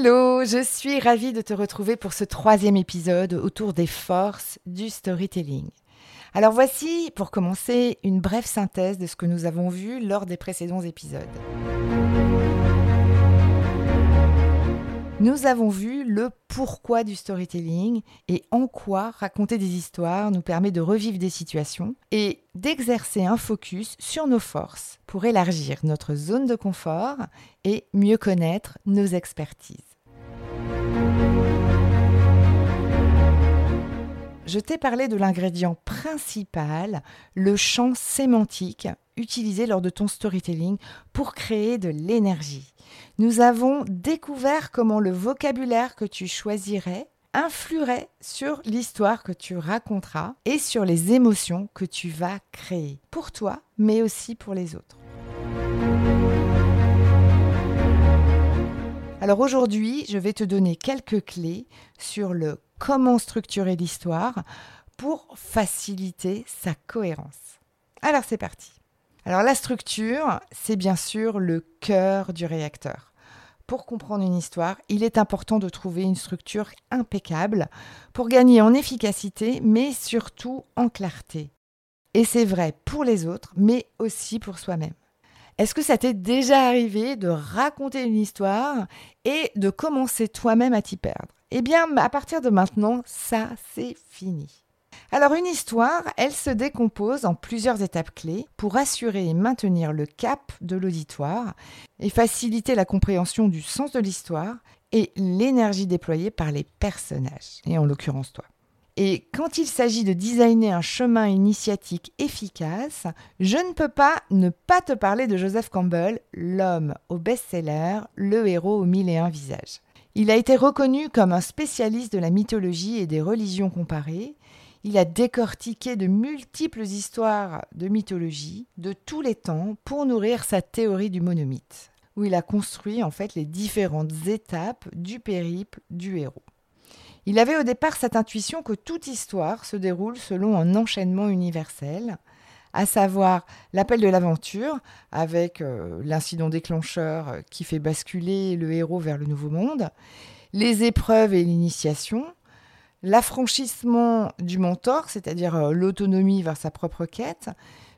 Hello, je suis ravie de te retrouver pour ce troisième épisode autour des forces du storytelling. Alors voici, pour commencer, une brève synthèse de ce que nous avons vu lors des précédents épisodes. Nous avons vu le pourquoi du storytelling et en quoi raconter des histoires nous permet de revivre des situations et d'exercer un focus sur nos forces pour élargir notre zone de confort et mieux connaître nos expertises. Je t'ai parlé de l'ingrédient principal, le champ sémantique utilisé lors de ton storytelling pour créer de l'énergie nous avons découvert comment le vocabulaire que tu choisirais influerait sur l'histoire que tu raconteras et sur les émotions que tu vas créer, pour toi, mais aussi pour les autres. Alors aujourd'hui, je vais te donner quelques clés sur le comment structurer l'histoire pour faciliter sa cohérence. Alors c'est parti. Alors la structure, c'est bien sûr le cœur du réacteur. Pour comprendre une histoire, il est important de trouver une structure impeccable pour gagner en efficacité, mais surtout en clarté. Et c'est vrai pour les autres, mais aussi pour soi-même. Est-ce que ça t'est déjà arrivé de raconter une histoire et de commencer toi-même à t'y perdre? Eh bien, à partir de maintenant, ça, c'est fini. Alors une histoire, elle se décompose en plusieurs étapes clés pour assurer et maintenir le cap de l'auditoire et faciliter la compréhension du sens de l'histoire et l'énergie déployée par les personnages, et en l'occurrence toi. Et quand il s'agit de designer un chemin initiatique efficace, je ne peux pas ne pas te parler de Joseph Campbell, l'homme au best-seller, le héros aux mille et un visages. Il a été reconnu comme un spécialiste de la mythologie et des religions comparées, il a décortiqué de multiples histoires de mythologie de tous les temps pour nourrir sa théorie du monomythe, où il a construit en fait les différentes étapes du périple du héros. Il avait au départ cette intuition que toute histoire se déroule selon un enchaînement universel, à savoir l'appel de l'aventure, avec euh, l'incident déclencheur qui fait basculer le héros vers le nouveau monde, les épreuves et l'initiation, l'affranchissement du mentor, c'est-à-dire euh, l'autonomie vers sa propre quête,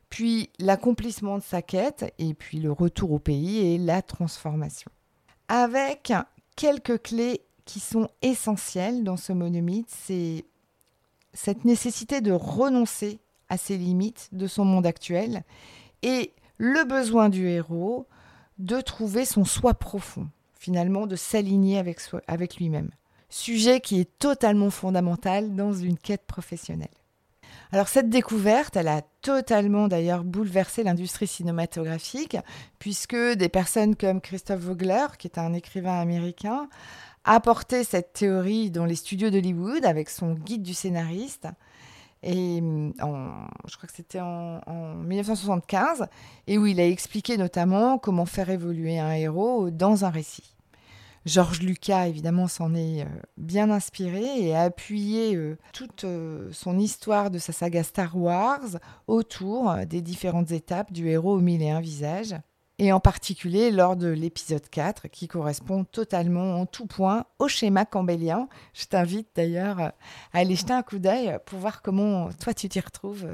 puis l'accomplissement de sa quête, et puis le retour au pays et la transformation. Avec quelques clés qui sont essentielles dans ce monomythe, c'est cette nécessité de renoncer à ses limites de son monde actuel et le besoin du héros de trouver son soi profond, finalement de s'aligner avec, avec lui-même sujet qui est totalement fondamental dans une quête professionnelle. Alors cette découverte, elle a totalement d'ailleurs bouleversé l'industrie cinématographique, puisque des personnes comme Christophe Vogler, qui est un écrivain américain, a porté cette théorie dans les studios d'Hollywood avec son guide du scénariste. Et je crois que c'était en, en, 1975, et où il a expliqué notamment comment faire évoluer un héros dans un récit. Georges Lucas, évidemment, s'en est euh, bien inspiré et a appuyé euh, toute euh, son histoire de sa saga Star Wars autour des différentes étapes du héros aux mille et un visages, et en particulier lors de l'épisode 4, qui correspond totalement en tout point au schéma campbellien. Je t'invite d'ailleurs à aller jeter un coup d'œil pour voir comment toi tu t'y retrouves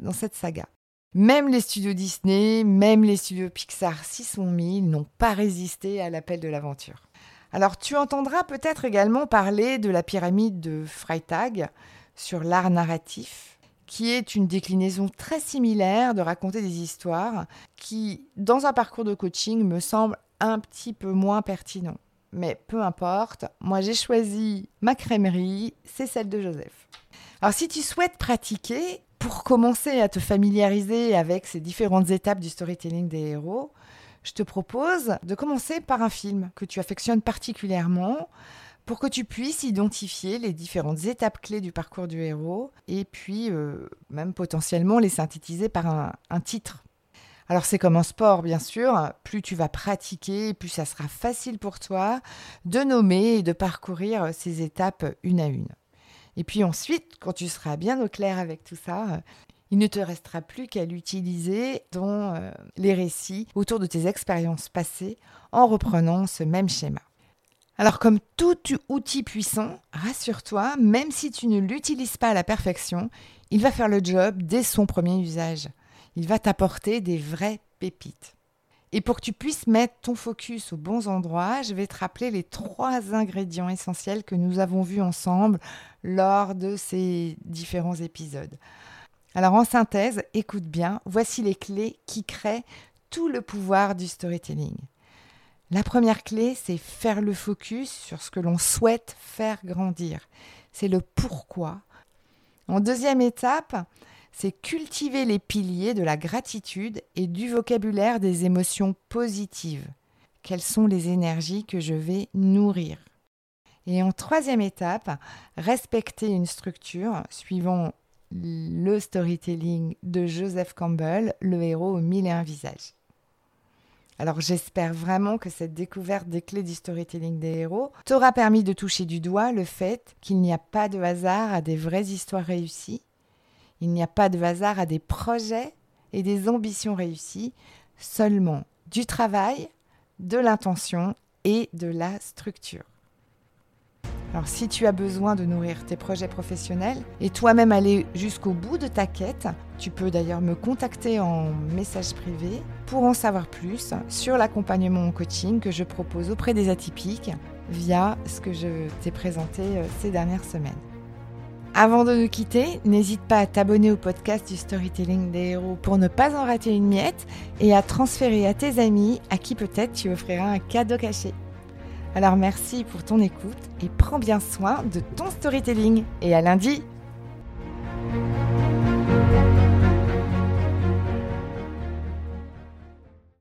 dans cette saga. Même les studios Disney, même les studios Pixar 600 000 n'ont pas résisté à l'appel de l'aventure. Alors tu entendras peut-être également parler de la pyramide de Freytag sur l'art narratif, qui est une déclinaison très similaire de raconter des histoires qui, dans un parcours de coaching, me semble un petit peu moins pertinent. Mais peu importe, moi j'ai choisi ma crèmerie, c'est celle de Joseph. Alors si tu souhaites pratiquer, pour commencer à te familiariser avec ces différentes étapes du storytelling des héros, je te propose de commencer par un film que tu affectionnes particulièrement pour que tu puisses identifier les différentes étapes clés du parcours du héros et puis euh, même potentiellement les synthétiser par un, un titre. Alors c'est comme un sport bien sûr, plus tu vas pratiquer, plus ça sera facile pour toi de nommer et de parcourir ces étapes une à une. Et puis ensuite, quand tu seras bien au clair avec tout ça, il ne te restera plus qu'à l'utiliser dans euh, les récits autour de tes expériences passées en reprenant ce même schéma. Alors comme tout outil puissant, rassure-toi, même si tu ne l'utilises pas à la perfection, il va faire le job dès son premier usage. Il va t'apporter des vraies pépites. Et pour que tu puisses mettre ton focus aux bons endroits, je vais te rappeler les trois ingrédients essentiels que nous avons vus ensemble lors de ces différents épisodes. Alors en synthèse, écoute bien, voici les clés qui créent tout le pouvoir du storytelling. La première clé, c'est faire le focus sur ce que l'on souhaite faire grandir. C'est le pourquoi. En deuxième étape, c'est cultiver les piliers de la gratitude et du vocabulaire des émotions positives. Quelles sont les énergies que je vais nourrir? Et en troisième étape, respecter une structure suivant le storytelling de Joseph Campbell, le héros aux mille et un visages. Alors j'espère vraiment que cette découverte des clés du storytelling des héros t'aura permis de toucher du doigt le fait qu'il n'y a pas de hasard à des vraies histoires réussies, il n'y a pas de hasard à des projets et des ambitions réussies, seulement du travail, de l'intention et de la structure. Alors si tu as besoin de nourrir tes projets professionnels et toi-même aller jusqu'au bout de ta quête, tu peux d'ailleurs me contacter en message privé pour en savoir plus sur l'accompagnement en coaching que je propose auprès des atypiques via ce que je t'ai présenté euh, ces dernières semaines. Avant de nous quitter, n'hésite pas à t'abonner au podcast du Storytelling des héros pour ne pas en rater une miette et à transférer à tes amis à qui peut-être tu offriras un cadeau caché. Alors merci pour ton écoute et prends bien soin de ton storytelling. Et à lundi